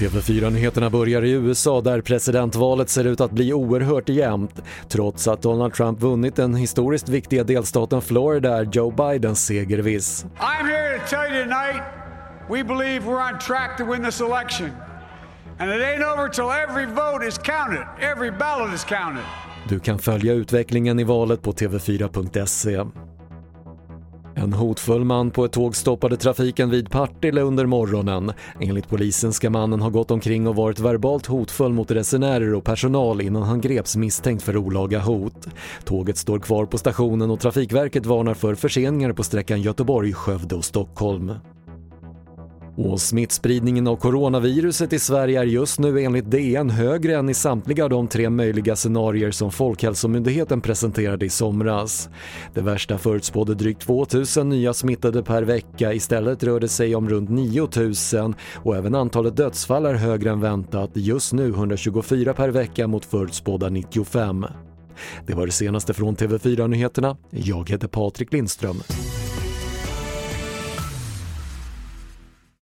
TV4-nyheterna börjar i USA där presidentvalet ser ut att bli oerhört jämnt. Trots att Donald Trump vunnit den historiskt viktiga delstaten Florida är Joe Biden segerviss. I'm here to tell you tonight we believe we're on track to win this election. And it ain't over till every vote is counted, every ballot is counted. Du kan följa utvecklingen i valet på tv4.se. En hotfull man på ett tåg stoppade trafiken vid Partille under morgonen. Enligt polisen ska mannen ha gått omkring och varit verbalt hotfull mot resenärer och personal innan han greps misstänkt för olaga hot. Tåget står kvar på stationen och Trafikverket varnar för förseningar på sträckan Göteborg, Skövde och Stockholm. Och smittspridningen av coronaviruset i Sverige är just nu enligt DN högre än i samtliga av de tre möjliga scenarier som Folkhälsomyndigheten presenterade i somras. Det värsta förutspådde drygt 2000 nya smittade per vecka, istället rör det sig om runt 9000 och även antalet dödsfall är högre än väntat, just nu 124 per vecka mot förutspådda 95. Det var det senaste från TV4 Nyheterna. Jag heter Patrik Lindström.